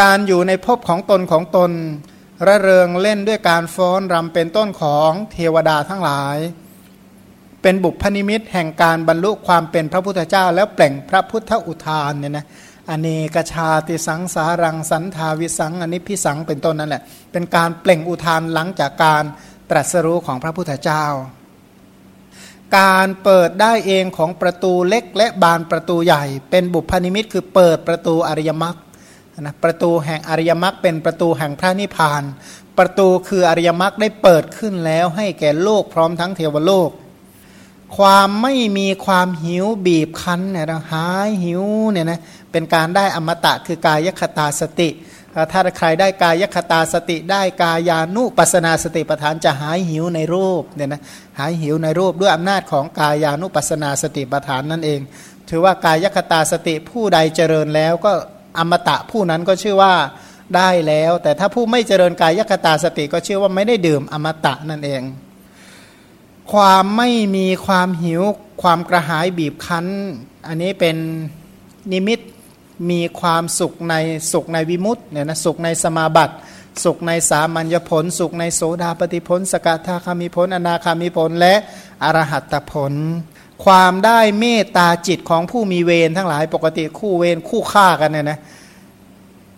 การอยู่ในภพของตนของตน ระเริงเล่นด้วยการฟ้อนรำเป็นต้นของเทวดาทั้งหลาย เป็นบุพนิมิตแห่งการบรรลุความเป็นพระพุทธเจ้า แล้วเปล่งพระพุทธอุทานเนี่ยนะอเนกชาติสังสารังสันธาวิสสังอนิพพิสังเป็นต้นนั่นแหละ เป็นการเปล่งอุทานหลังจากการตรัสรู้ของพระพุทธเจ้า การเปิดได้เองของประตูเล็กและบานประตูใหญ่ เป็นบุพนิมิตคือเปิดประตูอริยมรรค นะประตูแห่งอริยมรรคเป็นประตูแห่งพระนิพพาน ประตูคืออริยมรรคได้เปิดขึ้นแล้วให้แก่โลกพร้อมทั้งเทวโลก ความไม่มีความหิวบีบคั้นเนี่ยหายหิวเนี่ยนะเป็นการได้อมตะคือกายคตาสติ ถ้าใครได้กายคตาสติ ได้กายานุปัสนาสติปทานจะหายหิวในรูปเนี่ยนะหายหิวในรูปด้วยอำนาจของกายานุปัสนาสติปทานนั่นเอง ถือว่ากายคตาสติผู้ใดเจริญแล้วก็ อมตะผู้นั้นก็ชื่อว่าได้แล้ว แต่ถ้าผู้ไม่เจริญกายคตาสติก็ชื่อว่าไม่ได้ดื่มอมตะนั่นเอง ความไม่มีความหิว ความกระหายบีบคั้น อันนี้เป็นนิมิตมีความสุขในสุขในวิมุตต์เนี่ยนะสุขในสมาบัติ สุขในสามัญญผล สุขในโสดาปฏิผล สกทาคามิผล อนาคามิผล และอรหัตผล ความได้เมตตาจิตของผู้มีเวรทั้งหลายปกติคู่เวรคู่ฆ่ากันเนี่ยนะ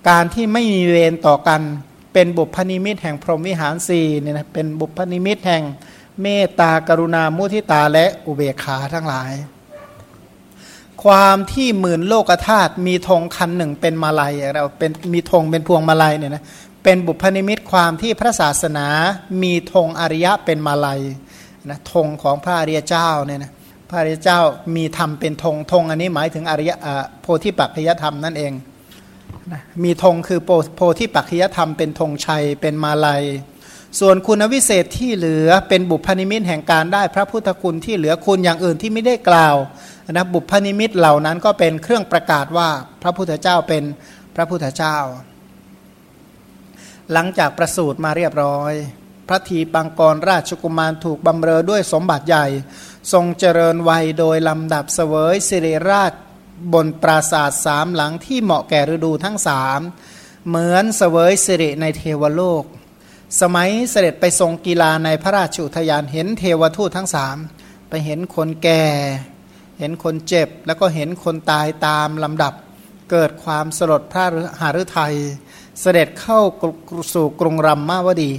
การที่ไม่มีเวรต่อกัน เป็นบุพนิมิตแห่งพรหมวิหารสี่เนี่ยนะเป็นบุพนิมิตแห่งเมตตากรุณามุทิตาและอุเบกขาทั้งหลาย ความที่หมื่นโลกธาตุมีธงคันหนึ่งเป็นมาลัยเราเป็นมีธงเป็นพวงมาลัยเนี่ยนะเป็นบุพนิมิตความที่พระศาสนามีธงอริยะเป็นมาลัยนะธงของพระอริยเจ้าเนี่ยนะ พระริเจ้ามีธรรมเป็นธงธงอันนี้หมายถึงอริยโพธิปัจจยธรรมนั่นเองนะมีธงคือโพธิปัจจยธรรมเป็นธงชัยเป็นมาลัย ส่วนคุณวิเศษที่เหลือเป็นบุพนิมิตแห่งการได้พระพุทธคุณที่เหลือคุณอย่างอื่นที่ไม่ได้กล่าวนะบุพนิมิตเหล่านั้นก็เป็นเครื่องประกาศว่าพระพุทธเจ้าเป็นพระพุทธเจ้า หลังจากประสูติมาเรียบร้อย พระทีปังกรราชกุมารถูกบำเรอด้วยสมบัติใหญ่ ทรงเจริญวัยโดยลำดับเสวยสิริราชบนปราศาสตร์สามหลังที่เหมาะแก่ฤดูทั้งสามเหมือนเสวยสิริในเทวโลก สมัยเสด็จไปทรงกีฬาในพระราชุทยานเห็นเทวทูตทั้งสามไปเห็นคนแก่ เห็นคนเจ็บแล้วก็เห็นคนตายตามลำดับ เกิดความสลดพระหฤทัยเสด็จเข้าสู่กรุงรัมมาวดี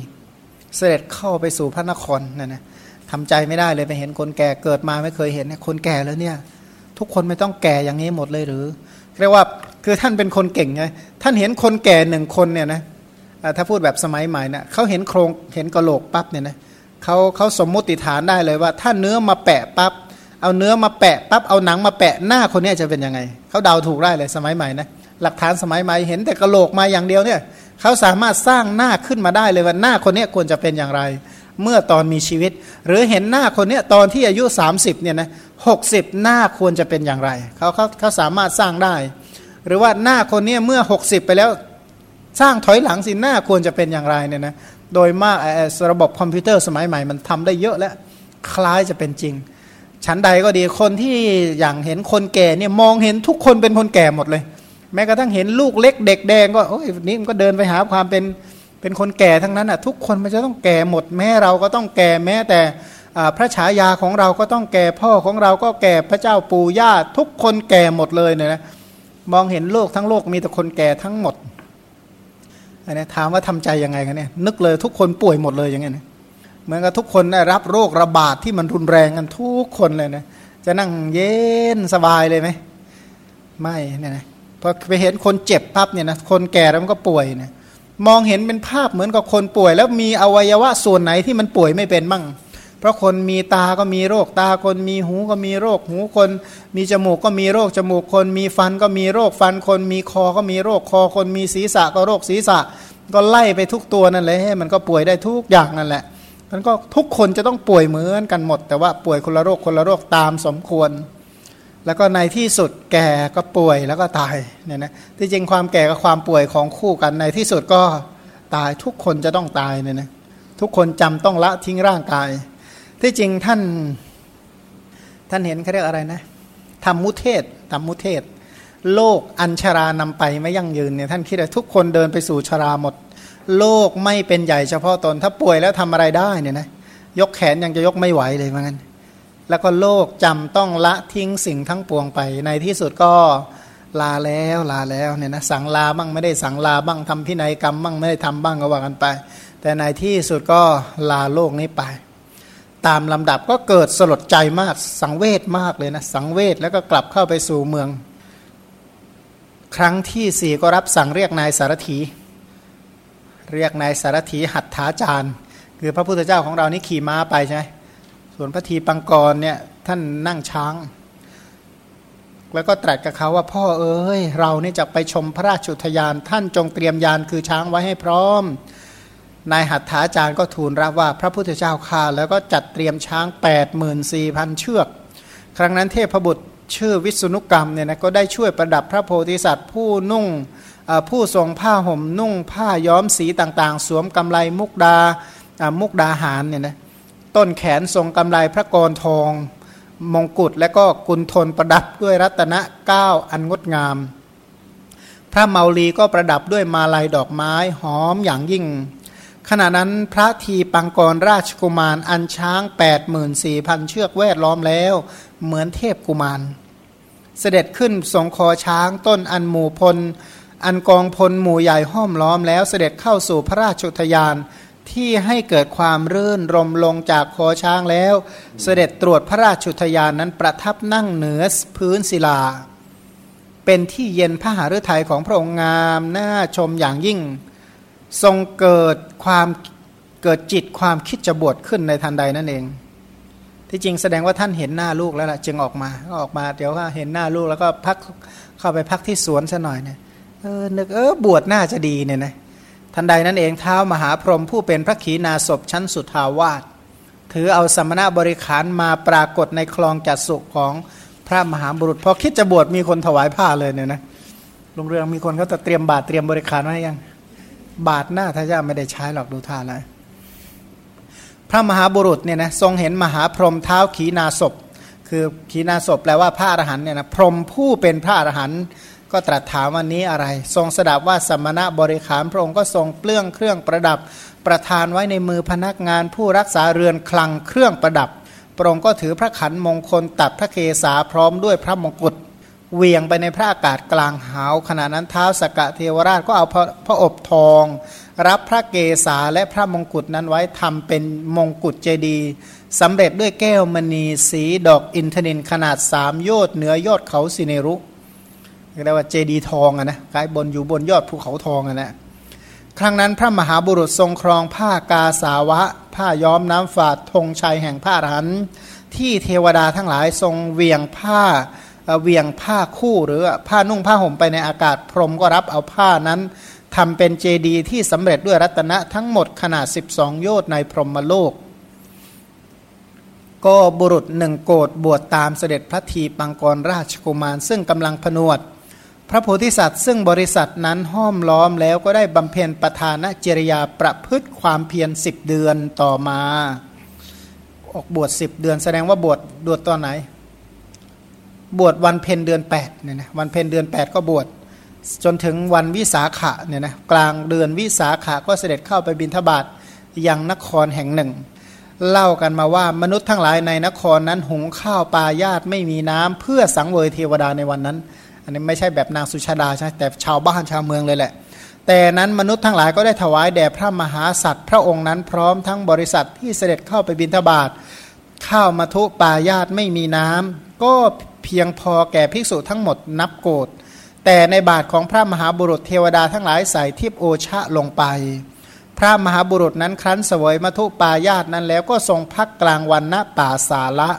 เสด็จเข้าไปสู่พระนครนั่นนะ ทำใจไม่ได้เลยไปเห็นคนแก่เกิดมาไม่เคยเห็นคนแก่แล้วเนี่ย ทุกคนไม่ต้องแก่อย่างนี้หมดเลยหรือ เรียกว่าคือท่านเป็นคนเก่งไงท่านเห็นคนแก่หนึ่งคนเนี่ยนะถ้าพูดแบบสมัยใหม่นะเขาเห็นโครงเห็นกระโหลกปั๊บเนี่ยนะเขาเขาสมมุติฐานได้เลยว่า ถ้าเนื้อมาแปะปั๊บเอาเนื้อมาแปะปั๊บเอาหนังมาแปะหน้าคนนี้จะเป็นยังไงเขาเดาถูกได้เลยสมัยใหม่นะหลักฐานสมัยใหม่เห็นแต่กระโหลกมาอย่างเดียวเนี่ยเขาสามารถสร้างหน้าขึ้นมาได้เลยว่าหน้าคนนี้ควรจะเป็นอย่างไร เมื่อตอนมีชีวิต หรือเห็นหน้าคนนี้ตอนที่อายุ 30เนี่ยนะหกสิบหน้าควรจะเป็นอย่างไรเขาเขาเขาสามารถสร้างได้ หรือว่าหน้าคนนี้เมื่อ 60 ไปแล้วสร้างถอยหลังสิหน้าควรจะเป็นอย่างไรเนี่ยนะโดยมากระบบคอมพิวเตอร์สมัยใหม่มันทำได้เยอะแล้วคล้ายจะเป็นจริง ชั้นใดก็ดีคนที่อย่างเห็นคนแก่เนี่ยมองเห็นทุกคนเป็นคนแก่หมดเลย แม้กระทั่งเห็นลูกเล็กเด็กแดงก็โอ้ยนี่มันก็เดินไปหาความเป็น เป็นคนแก่ทั้งนั้นอะทุกคนมันจะต้องแก่หมดแม้เราก็ต้องแก่แม้แต่พระฉายาของเราก็ต้องแก่พ่อของเราก็แก่พระเจ้าปู่ย่าทุกคนแก่หมดเลยเนี่ยนะมองเห็นโลกทั้งโลกมีแต่คนแก่ทั้งหมดอันนี้ถามว่าทำใจยังไงกันเนี่ยนึกเลยทุกคนป่วยหมดเลยอย่างเงี้ยเหมือนกับทุกคนได้รับโรคระบาดที่มันรุนแรงกันทุกคนเลยนะจะนั่งเย็นสบายเลยไหมไม่เนี่ยนะพอไปเห็นคนเจ็บปั๊บเนี่ยนะคนแก่แล้วมันก็ป่วยเนี่ย มองเห็นเป็นภาพเหมือนกับคนป่วย แล้วมีอวัยวะส่วนไหนที่มันป่วยไม่เป็นมั่งเพราะคนมีตาก็มีโรคตาคนมีหูก็มีโรคหูคน มีจมูกก็มีโรคจมูกคน มีฟันก็มีโรคฟันคนมีคอก็มีโรคคอคนมีศีรษะก็โรคศีรษะ ก็ไล่ไปทุกตัวนั่นแหละมันก็ป่วยได้ทุกอย่างนั่นแหละมันก็ทุกคนจะต้องป่วยเหมือนกันหมด แต่ว่าป่วยคนละโรคคนละโรคตามสมควร แล้วก็ในที่สุดแก่ก็ป่วยแล้วก็ตายเนี่ยนะที่จริงความแก่กับความป่วยของคู่กันในที่สุดก็ตายทุกคนจะต้องตายเนี่ยนะทุกคนจำต้องละทิ้งร่างกาย ที่จริงท่านท่านเห็นเขาเรียกอะไรนะทำมุเทศทำมุเทศ โลกอัญชารานำไปไม่ยั่งยืนเนี่ยท่านคิดว่าทุกคนเดินไปสู่ชราหมด โลกไม่เป็นใหญ่เฉพาะตนถ้าป่วยแล้วทำอะไรได้เนี่ยนะยกแขนยังจะยกไม่ไหวเลยเหมือนกัน แล้วก็โลกจำต้องละทิ้งสิ่งทั้งปวงไป ในที่สุดก็ลาแล้วลาแล้วเนี่ยนะสั่งลาบ้างไม่ได้สั่งลาบ้างทำพินัยกรรมบ้างไม่ได้ทำบ้างก็ว่ากันไป แต่ในที่สุดก็ลาโลกนี้ไป ตามลำดับก็เกิดสลดใจมากสังเวชมากเลยนะสังเวชแล้วก็กลับเข้าไปสู่เมือง ครั้งที่สี่ก็รับสั่งเรียกนายสารถีเรียกนายสารถีหัตถาจารย์ คือพระพุทธเจ้าของเรานี่ขี่ม้าไปใช่ไหม ส่วนพระทีปังกรเนี่ยท่านนั่งช้าง แล้วก็ตรัสกับเขาว่าพ่อเอ้ย เราเนี่ยจะไปชมพระราชุทยาน ท่านจงเตรียมยานคือช้างไว้ให้พร้อม นายหัตถาจารย์ก็ทูลรับว่าพระพุทธเจ้าข่าแล้วก็จัดเตรียมช้าง 8 4 0 0 0 เชือก ครั้งนั้นเทพบุตรชื่อวิษณุกรรมเนี่ยนะก็ได้ช่วยประดับพระโพธิสัตว์ผู้นุ่งผู้ทรงผ้าห่มนุ่งผ้าย้อมสีต่างๆ สวมกำไลมุกดามุกดาหารเนี่ยนะ ต้นแขนทรงกำไลพระกรทองมงกุฎและก็กุลทนประดับด้วยรัตนะเก้าอันงดงาม พระเมาลีก็ประดับด้วยมาลัยดอกไม้หอมอย่างยิ่ง ขณะนั้นพระทีปังกรราชกุมารอันช้าง 84,000 เชือกแวดล้อมแล้ว เหมือนเทพกุมาร เสด็จขึ้นสงคอช้างต้นอันหมู่พล อันกองพลหมู่ใหญ่ห้อมล้อมแล้วเสด็จเข้าสู่พระราชทยาน ที่ให้เกิดความรื่นรมลงจากคอช้างแล้ว เสด็จตรวจพระราชุทยานนั้นประทับนั่งเหนือพื้นศิลา เป็นที่เย็นพระหฤทัยของพระองค์งามน่าชมอย่างยิ่ง ทรงเกิดความเกิดจิตความคิดจะบวชขึ้นในทันใดนั่นเอง ที่จริงแสดงว่าท่านเห็นหน้าลูกแล้วล่ะจึงออกมาก็ออกมาเดี๋ยวว่าเห็นหน้าลูกแล้วก็พักเข้าไปพักที่สวนซะหน่อยเนี่ยเออนึกเออบวชน่าจะดีเนี่ยนะ ทันใดนั้นเองเท้ามหาพรหมผู้เป็นพระขีณาสพชั้นสุทาวาสถือเอาสมณะบริขารมาปรากฏในคลองจัดสุขของพระมหาบุรุษพอคิดจะบวชมีคนถวายผ้าเลยเนี่ยนะลุงเรืองมีคนเขาจะเตรียมบาตรเตรียมบริขารไว้ยัง บาตรหน้าท่าจะไม่ได้ใช้หรอกดูท่าแล้วพระมหาบุรุษเนี่ยนะทรงเห็นมหาพรหมเท้าขีณาศพคือขีณาศพแปลว่าพระอรหันเนี่ยนะพรหมผู้เป็นพระอรหันต์ ก็ตรัสถามวันนี้อะไร ทรงสดับว่าสมณะบริขารพระองค์ก็ทรงเปลื้องเครื่องประดับ ประทานไว้ในมือพนักงานผู้รักษาเรือนคลังเครื่องประดับ พระองค์ก็ถือพระขันมงคลตัดพระเคสาพร้อมด้วยพระมงกุฎเวียงไปในพระอากาศกลางหาวขณะนั้นเท้าสกะเทวราชก็เอาพระพระอบทอง รับพระเกศาและพระมงกุฎนั้นไว้ทำเป็นมงกุฎเจดีสำเร็จด้วยแก้วมณีสีดอกอินทนินขนาดสามโยชน์เหนือยอดเขาสิเนรุ เรียกว่าเจดีทองอะนะกายบนอยู่บนยอดภูเขาทองอะนะครั้งนั้นพระมหาบุรุษทรงครองผ้ากาสาวะ ผ้าย้อมน้ำฝาดธงชัยแห่งผ้าหัน ที่เทวดาทั้งหลายทรงเวียงผ้าเวียงผ้าคู่หรือผ้านุ่งผ้าห่มไปในอากาศพรมก็รับเอาผ้านั้นทำเป็นเจดีที่สำเร็จด้วยรัตนะทั้งหมดขนาด 12 โยชน์ในพรหมโลก ก็บุรุษหนึ่งโกรธบวชตามเสด็จพระทีปังกรราชกุมาร ซึ่งกำลังผนวด พระโพธิสัตว์ซึ่งบริษัทนั้นห้อมล้อมแล้วก็ได้บำเพ็ญประธานจริยาประพฤติความเพียรสิบเดือนต่อมา ออกบวชสิบเดือนแสดงว่าบวชบวชตอนไหน บวชวันเพ็ญเดือนแปดเนี่ยนะวันเพ็ญเดือนแปดก็บวชจนถึงวันวิสาขะเนี่ยนะกลางเดือนวิสาขะก็เสด็จเข้าไปบิณฑบาตยังนครแห่งหนึ่ง เล่ากันมาว่ามนุษย์ทั้งหลายในนครนั้นหุงข้าวปลายาตไม่มีน้ำเพื่อสังเวยเทวดาในวันนั้น อันนี้ไม่ใช่แบบนางสุชาดาใช่แต่ชาวบ้านชาวเมืองเลยแหละ แต่นั้นมนุษย์ทั้งหลายก็ได้ถวายแด่พระมหาสัตว์ พระองค์นั้นพร้อมทั้งบริษัทที่เสด็จเข้าไปบิณฑบาตข้าวมาทุปายาตไม่มีน้ำก็เพียงพอแก่ภิกษุทั้งหมดนับโกดแต่ในบาทของพระมหาบุรุษเทวดาทั้งหลายใส่ทิพโอชะลงไป พระมหาบุรุษนั้นครั้นเสวยมาทุปายาตนั้นแล้วก็ทรงพักกลางวันณป่าสาละ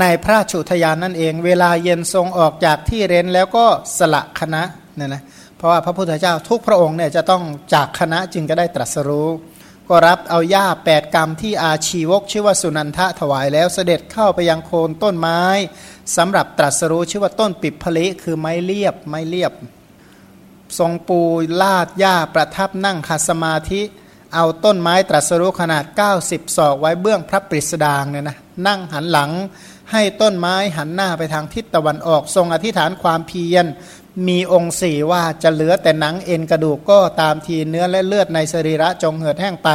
ในพระชุทยานนั่นเอง เวลาเย็นทรงออกจากที่เร้นแล้วก็สละคณะเนี่ยนะเพราะว่าพระพุทธเจ้าทุกพระองค์เนี่ยจะต้องจากคณะจึงจะได้ตรัสรู้ก็รับเอาหญ้าแปดกรรมที่อาชีวกชื่อว่าสุนันทะถวายแล้วเสด็จเข้าไปยังโคนต้นไม้สำหรับตรัสรู้ชื่อว่าต้นปิดผลิคือไม้เรียบไม้เรียบ ทรงปูลาดหญ้าประทับนั่งคัสมาธิ เอาต้นไม้ตรัสรู้ขนาด 90 ศอกไว้เบื้องพระปริสดางเนี่ยนะนั่งหันหลัง ให้ต้นไม้หันหน้าไปทางทิศตะวันออก ทรงอธิษฐานความเพียร มีองค์สี่ว่าจะเหลือแต่หนังเอ็นกระดูกก็ตามทีเนื้อและเลือดในสรีระจงเหือดแห้งไป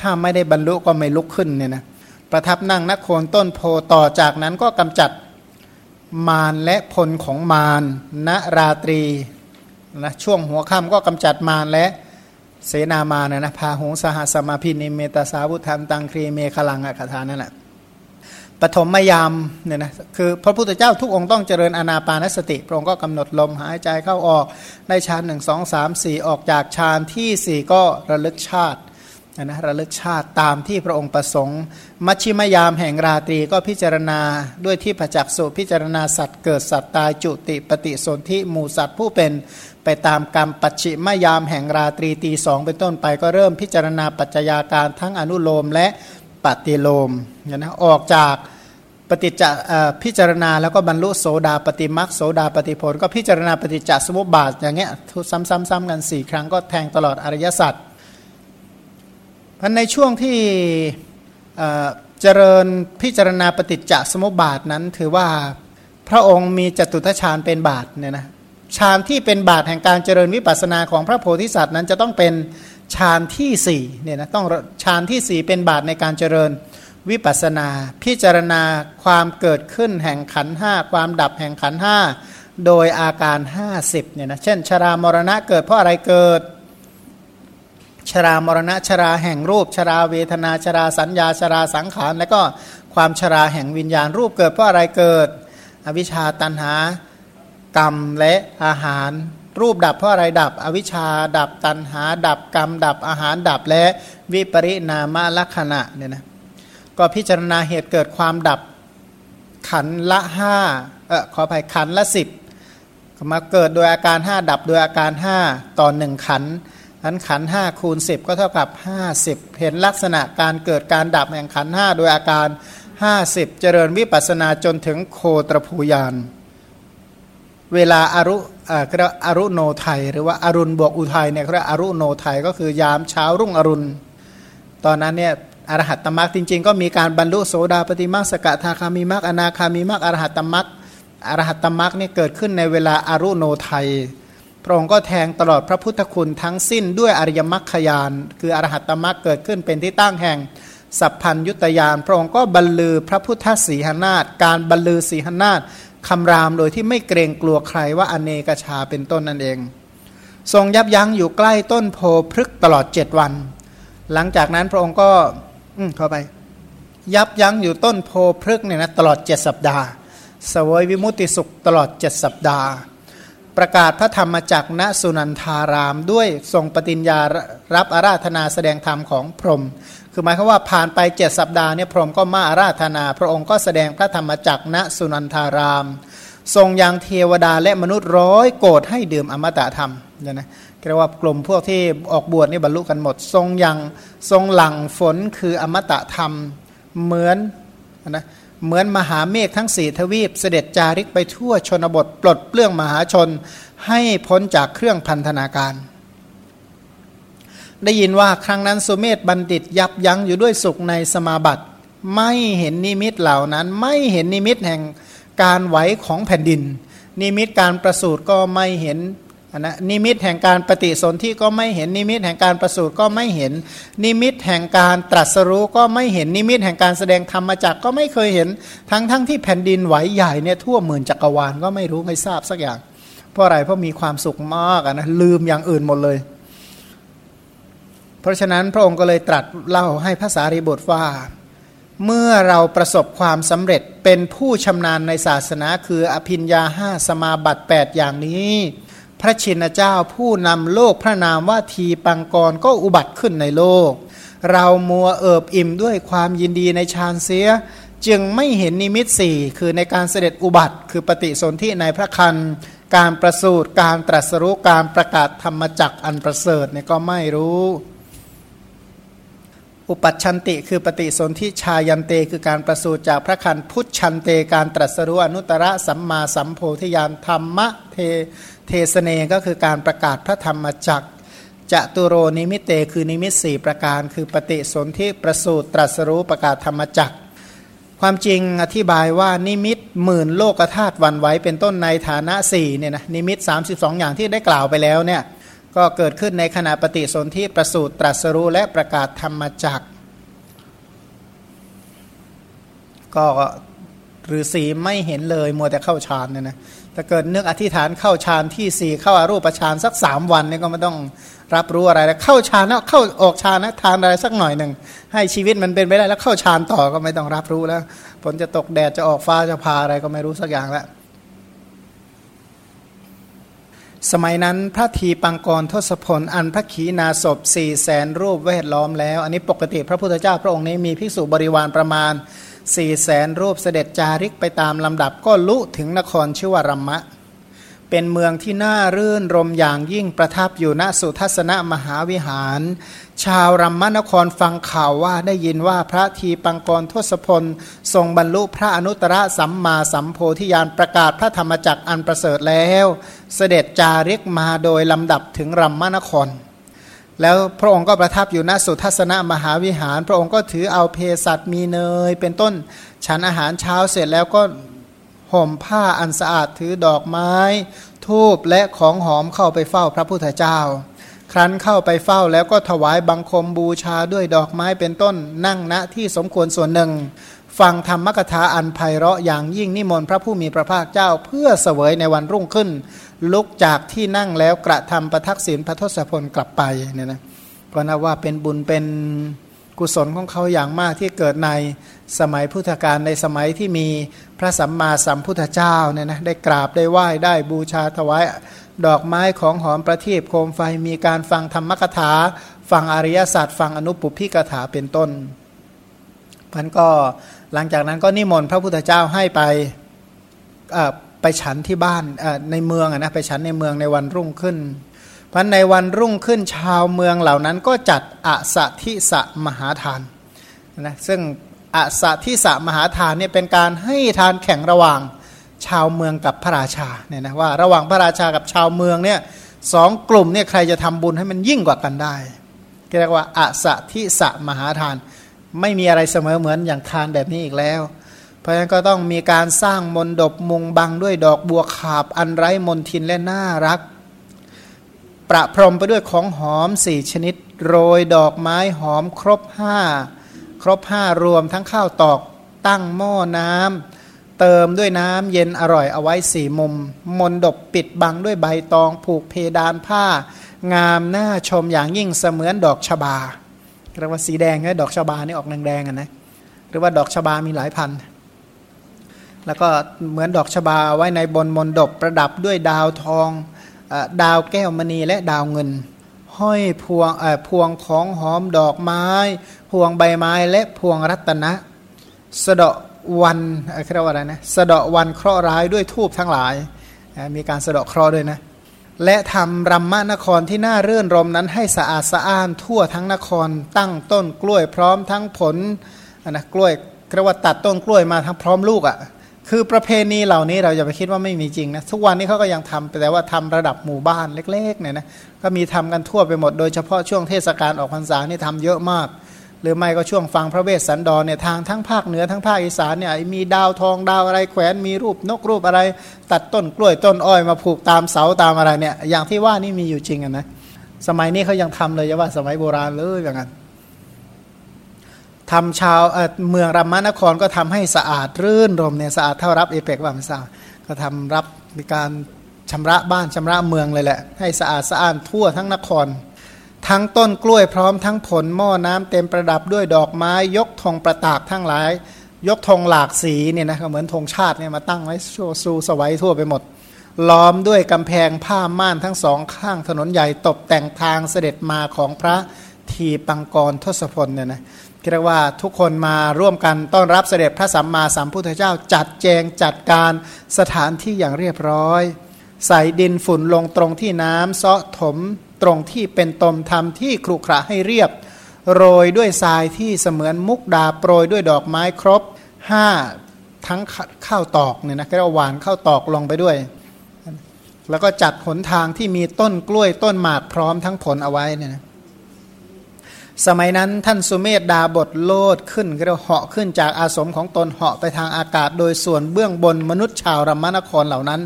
ถ้าไม่ได้บรรลุก็ไม่ลุกขึ้นเนี่ยนะประทับนั่งนักโคนต้นโพต่อจากนั้นก็กำจัดมารและพลของมารณราตรีนะช่วงหัวค่ำก็กำจัดมารและเสนามานะนะพาหงสหสมาพินิเมตสาวุธันตังครีเมฆลังอะคาถานั่นแหละ ปฐมมยามเนี่ยนะคือพระพุทธเจ้าทุกองค์ต้องเจริญอนาปานสติ พระองค์ก็กำหนดลมหายใจเข้าออกในฌานหนึ่งสองสามสี่ออกจากฌานที่สี่ก็ระลึกชาตินะระลึกชาติตามที่พระองค์ประสงค์ มัชชิมยามแห่งราตรีก็พิจารณาด้วยที่ประจักษ์สุพิจารณาสัตว์เกิดสัตว์ตายจุติปฏิสนธิหมู่สัตว์ผู้เป็นไปตามกรรมปัจฉิมยามแห่งราตรีตีสองเป็นต้นไปก็เริ่มพิจารณาปัจจัยาการทั้งอนุโลมและ ปฏิโลมนะออกจากปฏิจจพิจารณาแล้วก็บรรลุโสดาปฏิมักโสดาปฏิผล ก็พิจารณาปฏิจจสมุปบาทอย่างเงี้ยซ้ำๆๆกันสี่ครั้งก็แทงตลอดอริยสัจพันในช่วงที่เจริญพิจารณาปฏิจจสมุปบาทนั้น ถือว่าพระองค์มีจตุทัชฌานเป็นบาทเนี่ยนะฌานที่เป็นบาทแห่งการเจริญวิปัสสนาของพระโพธิสัตว์นั้นจะต้องเป็น ฌานที่สี่เนี่ยนะต้องฌานที่สี่เป็นบาทในการเจริญวิปัสนา พิจารณาความเกิดขึ้นแห่งขันห้าความดับแห่งขันห้าโดยอาการ 50เนี่ยนะเช่น ชรามรณะเกิดเพราะอะไรเกิด ชรามรณะชราแห่งรูป ชราเวทนาชราสัญญาชราสังขาร และก็ความชราแห่งวิญญาณรูปเกิดเพราะอะไรเกิด อวิชชาตันหากรรมและอาหาร รูปดับเพราะอะไรดับ อวิชชาดับตันหา ดับกรรม ดับอาหารดับและวิปริณามลักษณะเนี่ยนะก็พิจารณาเหตุเกิดความดับขันละห้าเออขออภัยขันละสิบมาเกิดโดยอาการห้าดับโดยอาการห้าต่อหนึ่งขันนั้นขันห้าคูณสิบก็เท่ากับห้าสิบเห็นลักษณะการเกิดการดับแห่งขันห้าโดยอาการห้าสิบเจริญวิปัสนาจนถึงโคตรภูยาน เวลาอารุอ่าเรียกอารุโนไทย หรือว่าอารุณบวกอุทัยเนี่ยเขาเรียกอารุโนไทยก็คือยามเช้ารุ่งอรุณ ตอนนั้นเนี่ยอรหัตตมรักจริง ๆ ก็มีการบรรลุโสดาปฏิมาสกทาคามีมรรคอนาคามีมรรคอรหัตตมรักอรหัตตมรักนี่เกิดขึ้นในเวลาอารุโนไทย พระองค์ก็แทงตลอดพระพุทธคุณทั้งสิ้นด้วยอริยมรรคยาน คืออรหัตตมรักเกิดขึ้นเป็นที่ตั้งแห่งสัพพัญยุตยานพระองค์ก็บรรลือพระพุทธสีหนาฏการบรรลือสีหนาฏ คำรามโดยที่ไม่เกรงกลัวใครว่าอเนกชาเป็นต้นนั่นเอง ทรงยับยั้งอยู่ใกล้ต้นโพพฤกตลอดเจ็ดวัน หลังจากนั้นพระองค์ก็เข้าไป ยับยั้งอยู่ต้นโพพฤกเนี่ยนะตลอดเจ็ดสัปดาห์ สวยวิมุติสุขตลอดเจ็ดสัปดาห์ ประกาศพระธรรมจักณสุนันทาราม ด้วยทรงปฏิญญารับอาราธนาแสดงธรรมของพรหมคือหมายความว่าผ่านไปเจ็ดสัปดาห์เนี่ยพรหมก็มาอาราธนา พระองค์ก็แสดงพระธรรมจักณสุนันทาราม ทรงยังเทวดาและมนุษย์ร้อยโกรธให้ดื่มอมตะธรรมเนี่ยนะเรียกว่ากลุ่มพวกที่ออกบวชนี่บรรลุกันหมด ทรงยังทรงหลังฝนคืออมตะธรรมเหมือนนะ เหมือนมหาเมฆทั้งสี่ทวีปเสด็จจาริกไปทั่วชนบท ปลดเปลื้องมหาชน ให้พ้นจากเครื่องพันธนาการ ได้ยินว่าครั้งนั้นสุเมธบัณฑิตยับยั้งอยู่ด้วยสุขในสมาบัติ ไม่เห็นนิมิตเหล่านั้น ไม่เห็นนิมิตแห่งการไหวของแผ่นดิน นิมิตการประสูติก็ไม่เห็น นะนิมิตแห่งการปฏิสนธิก็ไม่เห็นนิมิตแห่งการประสูติก็ไม่เห็น นิมิตแห่งการตรัสรู้ก็ไม่เห็นนิมิตแห่งการแสดงธรรมจักก็ไม่เคยเห็น ทั้งทั้งที่แผ่นดินไหวใหญ่เนี่ยทั่วหมื่นจักรวาลก็ไม่รู้ไม่ทราบสักอย่าง เพราะอะไรเพราะมีความสุขมากนะลืมอย่างอื่นหมดเลย เพราะฉะนั้นพระองค์ก็เลยตรัสเล่าให้ภาษารีบทว่าเมื่อเราประสบความสำเร็จเป็นผู้ชำนาญในศาสนาคืออภินยาห้าสมาบัติ8อย่างนี้ พระชินเจ้าผู้นำโลกพระนามว่าทีปังกรก็อุบัติขึ้นในโลก เรามัวเอิบอิ่มด้วยความยินดีในฌานเสีย จึงไม่เห็นนิมิตสี่คือในการเสด็จอุบัติ คือปฏิสนธิในพระครรภ์การประสูติการตรัสรู้การประกาศธรรมจักรอันประเสริฐเนี่ยก็ไม่รู้ อุปปัชชันเตคือปฏิสนธิชายันเต คือการประสูติจากพระครรภ์พุชฌันเตการตรัสรู้อนุตตรสัมมาสัมโพธิญาณธัมมะเทเทสเนก็คือการประกาศพระธรรมจักรจตุโรนิมิเต คือนิมิตสี่ประการ คือปฏิสนธิประสูติตรัสรู้ประกาศธรรมจักความจริงอธิบายว่านิมิตหมื่นโลกธาตุวันไหวเป็นต้นในฐานะสี่เนี่ยนะนิมิต 32 อย่างที่ได้กล่าวไปแล้วเนี่ย ก็เกิดขึ้นในขณะปฏิสนธิประสูติตรัสรู้และประกาศธรรมจักก็ฤาษีไม่เห็นเลยมัวแต่เข้าฌานเนี่ยนะถ้าเกิดนึกอธิษฐานเข้าฌานที่สี่เข้าอารูปฌานสักสามวันเนี่ยก็ไม่ต้องรับรู้อะไรแล้วเข้าฌานแล้วเข้าออกฌานนะทานอะไรสักหน่อยหนึ่งให้ชีวิตมันเป็นไปได้แล้วเข้าฌานต่อก็ไม่ต้องรับรู้แล้วฝนจะตกแดดจะออกฟ้าจะพาอะไรก็ไม่รู้สักอย่างแล้ว สมัยนั้นพระทีปังกรทศพลอันพระขีนาศพสี่แสนรูปเวทล้อมแล้ว อันนี้ปกติพระพุทธเจ้าพระองค์นี้มีภิกษุบริวารประมาณสี่แสนรูปเสด็จจาริกไปตามลำดับก็ลุถึงนครชื่อว่ารัมมะ เป็นเมืองที่น่ารื่นรมอย่างยิ่งประทับอยู่ณสุทัศนมหาวิหาร ชาวรัมมนครฟังข่าวว่าได้ยินว่าพระทีปังกรทศพล ทรงบรรลุพระอนุตตรสัมมาสัมโพธิญาณประกาศพระธรรมจักรอันประเสริฐแล้ว เสด็จจาริกมาโดยลำดับถึงรัมมนคร แล้วพระองค์ก็ประทับอยู่ณสุทัศนมหาวิหาร พระองค์ก็ถือเอาเพสัตมีเนย เป็นต้นฉันอาหารเช้าเสร็จแล้วก็ ห่มผ้าอันสะอาดถือดอกไม้ ทูบและของหอมเข้าไปเฝ้าพระพุทธเจ้า ครั้นเข้าไปเฝ้าแล้วก็ถวายบังคมบูชาด้วยดอกไม้เป็นต้นนั่งณที่สมควรส่วนหนึ่ง ฟังธรรมกถาอันไพเราะอย่างยิ่งนิมนต์พระผู้มีพระภาคเจ้าเพื่อเสวยในวันรุ่งขึ้น ลุกจากที่นั่งแล้วกระทำประทักษิณพระทศพลกลับไปเนี่ยนะก็นับว่าเป็นบุญเป็น กุศลของเขาอย่างมากที่เกิดในสมัยพุทธกาลในสมัยที่มีพระสัมมาสัมพุทธเจ้าเนี่ยนะได้กราบได้ไหว้ได้บูชาถวายดอกไม้ของหอมประทีปโคมไฟมีการฟังธรรมกถา ฟังอริยศาสัจฟังอนุปุพิกถาเป็นต้นพันก็หลังจากนั้นก็นิมนต์พระพุทธเจ้าให้ไปไปฉันที่บ้านในเมืองนะไปฉันในเมืองในวันรุ่งขึ้น พันในวันรุ่งขึ้นชาวเมืองเหล่านั้นก็จัดอสัทิสะมหาทานนะซึ่งอสัทิสะมหาทานเนี่ยเป็นการให้ทานแข่งระหว่างชาวเมืองกับพระราชาเนี่ยนะว่าระหว่างพระราชากับชาวเมืองเนี่ยสองกลุ่มเนี่ยใครจะทำบุญให้มันยิ่งกว่ากันได้เรียกว่าอสัทิสะมหาทาน ไม่มีอะไรเสมอเหมือนอย่างทานแบบนี้อีกแล้ว เพราะฉะนั้นก็ต้องมีการสร้างมนดบมุงบังด้วยดอกบัวขาบอันไร้มนทินและน่ารัก ประพรมไปด้วยของหอมสี่ชนิด โรยดอกไม้หอมครบห้าครบห้ารวมทั้งข้าวตอกตั้งหม้อน้ำเติมด้วยน้ำเย็นอร่อยเอาไว้สี่มุม มนดบปิดบังด้วยใบตองผูกเพดานผ้า งามน่าชมอย่างยิ่งเสมือนดอกชบาเรียกว่าสีแดงนะดอกชบานี่ออกแดงๆกันนะหรือว่าดอกชบามีหลายพัน แล้วก็เหมือนดอกชบาไว้ในบนมนดบประดับด้วยดาวทอง ดาวแก้วมณีและดาวเงิน ห้อยพวงพวงของหอมดอกไม้ พวงใบไม้และพวงรัตนะสะเดาะวันเรียกว่าอะไรนะสะเดาะวันเคราะห์ร้ายด้วยทูบทั้งหลาย มีการสะเดาะเคราะห์ด้วยนะและทำรัมมะนครที่น่าเรื่นรมนั้นให้สะอาดสะอ้านทั่วทั้งนครตั้งต้นกล้วยพร้อมทั้งผลนะกล้วยเรียกว่าตัดต้นกล้วยมาทั้งพร้อมลูกอะ่ะ คือประเพณีเหล่านี้เราจะไปคิดว่าไม่มีจริงนะทุกวันนี้เขาก็ยังทำแต่ว่าทำระดับหมู่บ้านเล็กๆเนี่ยนะก็มีทำกันทั่วไปหมดโดยเฉพาะช่วงเทศกาลออกพรรษานี่ทำเยอะมาก หรือไม่ก็ช่วงฟังพระเวสสันดรเนี่ยทางทั้งภาคเหนือทั้งภาคอีสานเนี่ยมีดาวทองดาวอะไรแขวนมีรูปนกรูปอะไร ตัดต้นกล้วยต้นอ้อยมาผูกตามเสาตามอะไรเนี่ยอย่างที่ว่านี่มีอยู่จริงนะสมัยนี้เขายังทำเลยจะว่าสมัยโบราณเลยอย่างนั้น ทำชาวเมืองรัมมานครก็ทำให้สะอาดรื่นรมเนี่ยสะอาดเท่ารับเอเปกว่าไม่ทราบก็ทำรับมีการชำระบ้านชำระเมืองเลยแหละ ให้สะอาดสะอ้านทั่วทั้งนคร ทั้งต้นกล้วยพร้อมทั้งผลหม้อน้ำเต็มประดับด้วยดอกไม้ยกธงประตากทั้งหลาย ยกธงหลากสีเนี่ยนะเหมือนธงชาติเนี่ยมาตั้งไว้โชว์ซูสวัยทั่วไปหมด ล้อมด้วยกำแพงผ้าม่านทั้งสองข้างถนนใหญ่ตกแต่งทางเสด็จมาของพระทีปังกรทศพลเนี่ยนะ เรียกว่าทุกคนมาร่วมกันต้อนรับเสด็จพระสัมมาสัมพุทธเจ้า จัดแจงจัดการสถานที่อย่างเรียบร้อย ใส่ดินฝุ่นลงตรงที่น้ำเซาะถมตรงที่เป็นตมทำที่ครุขระให้เรียบ โรยด้วยทรายที่เสมือนมุกดาโปรยด้วยดอกไม้ครบห้าทั้งข้าวตอกเนี่ยนะก็หวานข้าวตอกลงไปด้วย แล้วก็จัดหนทางที่มีต้นกล้วยต้นหมากพร้อมทั้งผลเอาไว้เนี่ยนะ สมัยนั้นท่านสุเมธดาบทโลดขึ้นเรียกเหาะขึ้นจากอาสมของตนเหาะไปทางอากาศ โดยส่วนเบื้องบนมนุษย์ชาวรัมมนครเหล่านั้น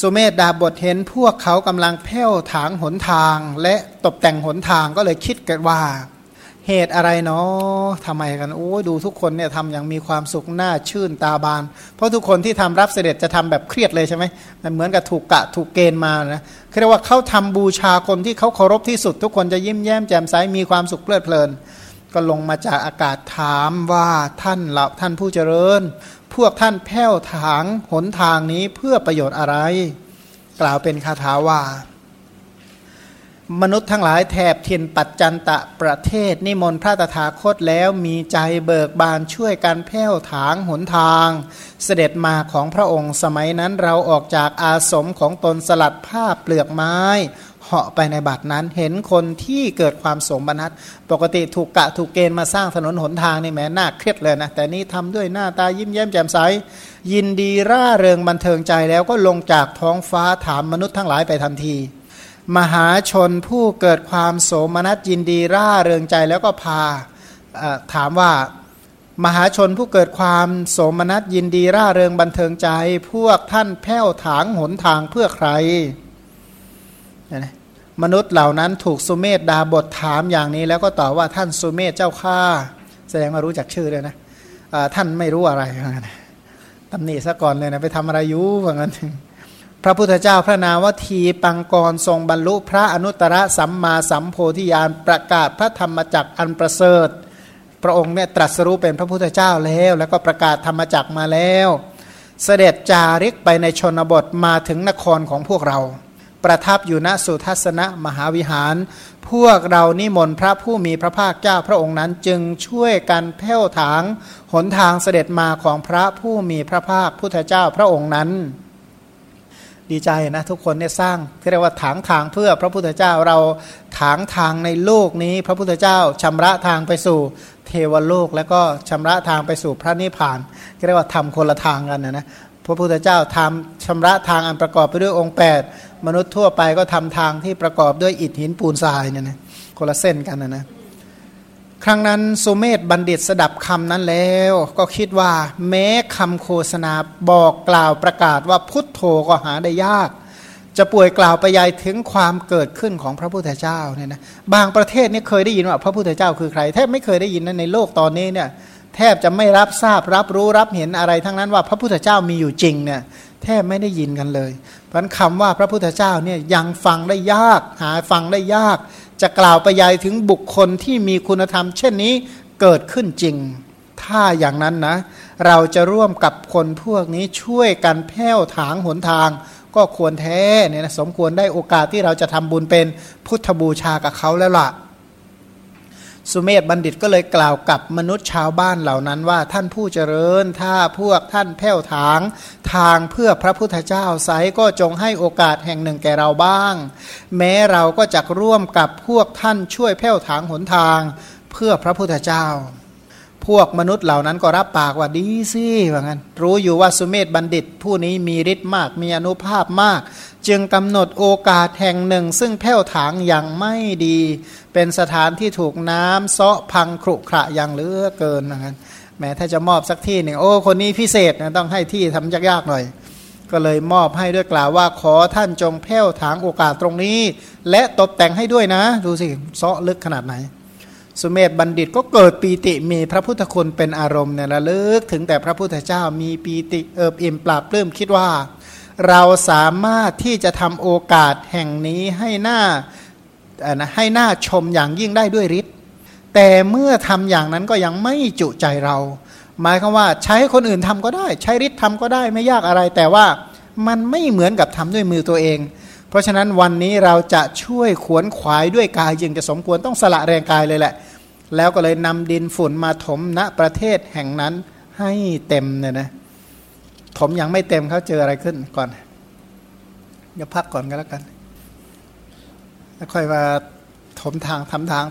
สุเมธดาบทเห็นพวกเขากำลังแผ่วถางหนทาง และตกแต่งหนทางก็เลยคิดกันว่า เหตุอะไรเนาะทำไมกันโอ้ดูทุกคนเนี่ยทำอย่างมีความสุขหน้าชื่นตาบาน เพราะทุกคนที่ทำรับเสด็จจะทำแบบเครียดเลยใช่ไหมมันเหมือนกับถูกกะถูกเกณฑ์มานะเรียกว่าเขาทำบูชาคนที่เขาเคารพที่สุด ทุกคนจะยิ้มแย้มแจ่มใสมีความสุขเพลิดเพลิน ก็ลงมาจากอากาศถามว่าท่านเหล่าท่านผู้เจริญ พวกท่านแผ้วถางหนทางนี้เพื่อประโยชน์อะไร กล่าวเป็นคาถาว่า มนุษย์ทั้งหลายแถบถิ่นปัจจันตะประเทศ นิมนต์พระตถาคตแล้วมีใจเบิกบานช่วยกันแผ้วถางหนทาง เสด็จมาของพระองค์สมัยนั้นเราออกจากอาสมของตนสลัดผ้าเปลือกไม้เหาะไปในบัดนั้นเห็นคนที่เกิดความสมบัติปกติถูกกะถูกเกณฑ์มาสร้างถนนหนทางนี่แหมน่าเครียดเลยนะ แต่นี่ทำด้วยหน้าตายิ้มแย้มแจ่มใส ยินดีร่าเริงบันเทิงใจแล้วก็ลงจากท้องฟ้าถามมนุษย์ทั้งหลายไปทันที มหาชนผู้เกิดความโสมนัสยินดีร่าเริงใจแล้วก็พาถามว่ามหาชนผู้เกิดความโสมนัสยินดีร่าเริงบันเทิงใจ พวกท่านแผ้วถางหนทางเพื่อใครมนุษย์เหล่านั้นถูกสุเมธดาบทถามอย่างนี้ แล้วก็ตอบว่าท่านสุเมธเจ้าข้าแสดงว่ารู้จักชื่อเลยนะท่านไม่รู้อะไรตำหนิซะก่อนเลยนะไปทำอะไรอยู่ว่างั้น พระพุทธเจ้าพระนามวทีปังกรทรงบรรลุพระอนุตตรสัมมาสัมโพธิญาณประกาศพระธรรมจักรอันประเสริฐ พระองค์เนี่ยตรัสรู้เป็นพระพุทธเจ้าแล้ว แล้วก็ประกาศธรรมจักรมาแล้ว เสด็จจาริกไปในชนบทมาถึงนครของพวกเรา ประทับอยู่ณสุทัศนะมหาวิหาร พวกเรานิมนต์พระผู้มีพระภาคเจ้าพระองค์นั้นจึงช่วยกันแผ้วถางหนทางเสด็จมาของพระผู้มีพระภาคพุทธเจ้าพระองค์นั้น ดีใจนะทุกคนเนี่ยสร้างเรียกว่าถางทางเพื่อพระพุทธเจ้าเราถางทางในโลกนี้ พระพุทธเจ้าชำระทางไปสู่เทวโลก แล้วก็ชำระทางไปสู่พระนิพพานเรียกว่าทำคนละทางกันนะนะพระพุทธเจ้าทำชำระทางอันประกอบไปด้วยองค์ 8 มนุษย์ทั่วไปก็ทำทางที่ประกอบด้วยอิฐหินปูนทรายเนี่ยนะคนละเส้นกันนะนะ ครั้งนั้นสุเมธบัณฑิตสดับคำนั้นแล้ว ก็คิดว่า แม้คำโฆษณาบอกกล่าวประกาศว่าพุทโธก็หาได้ยาก จะป่วยกล่าวไปยายถึงความเกิดขึ้นของพระพุทธเจ้าเนี่ยนะบางประเทศนี่เคยได้ยินว่าพระพุทธเจ้าคือใคร แทบไม่เคยได้ยินนะในโลกตอนนี้เนี่ยแทบจะไม่รับทราบรับรู้รับเห็นอะไร ทั้งนั้นว่าพระพุทธเจ้ามีอยู่จริงเนี่ยแทบไม่ได้ยินกันเลย เพราะคำว่าพระพุทธเจ้าเนี่ยยังฟังได้ยาก หาฟังได้ยาก จะกล่าวไปยายถึงบุคคลที่มีคุณธรรม เช่นนี้เกิดขึ้นจริง ถ้าอย่างนั้นนะ เราจะร่วมกับคนพวกนี้ช่วยกันแผ้วถางหนทาง ก็ควรแท้เนี่ยนะสมควรได้โอกาสที่เราจะทำบุญเป็นพุทธบูชากับเขาแล้วล่ะ สุเมธบัณฑิตก็เลยกล่าวกับมนุษย์ชาวบ้านเหล่านั้นว่าท่านผู้เจริญถ้าพวกท่านแผ้วถางทางเพื่อพระพุทธเจ้าไซก็จงให้โอกาสแห่งหนึ่งแก่เราบ้าง แม้เราก็จะร่วมกับพวกท่านช่วยแผ้วถางหนทางเพื่อพระพุทธเจ้า พวกมนุษย์เหล่านั้นก็รับปากว่าดีสิว่างั้น รู้อยู่ว่าสุเมธบัณฑิตผู้นี้มีฤทธิ์มากมีอนุภาพมาก จึงกำหนดโอกาสแห่งหนึ่ง ซึ่งแผ้วถางอย่างไม่ดี เป็นสถานที่ถูกน้ำเซาะพังครุขระอย่างเหลือเกินว่างั้นแม้ถ้าจะมอบสักที่หนึ่งโอ้คนนี้พิเศษนะต้องให้ที่ทำยากๆหน่อย ก็เลยมอบให้ด้วยกล่าวว่าขอท่านจงแผ้วถางโอกาสตรงนี้ และตกแต่งให้ด้วยนะ ดูสิเซาะลึกขนาดไหน สุเมธบัณฑิตก็เกิดปีติมีพระพุทธคุณเป็นอารมณ์เนี่ยระลึกถึงแต่พระพุทธเจ้ามีปีติเอิบอิ่มปราบปลื้มคิดว่า เราสามารถที่จะทำโอกาสแห่งนี้ให้หน้าให้หน้าชมอย่างยิ่งได้ด้วยฤทธิ์แต่เมื่อทำอย่างนั้นก็ยังไม่จุใจเรา หมายคือว่าใช้คนอื่นทำก็ได้ ใช้ฤทธิ์ทำก็ได้ไม่ยากอะไร แต่ว่ามันไม่เหมือนกับทำด้วยมือตัวเอง เพราะฉะนั้นวันนี้เราจะช่วยขวนขวายด้วยกายจึงจะสมควรต้องสละแรงกายเลยแหละ แล้วก็เลยนำดินฝุ่นมาถมณประเทศแห่งนั้นให้เต็มเนี่ยนะ ถมยังไม่เต็มเขาเจออะไรขึ้นก่อนเดี๋ยวพักก่อนก็แล้วกัน แล้วค่อยมาถมทางทำทาง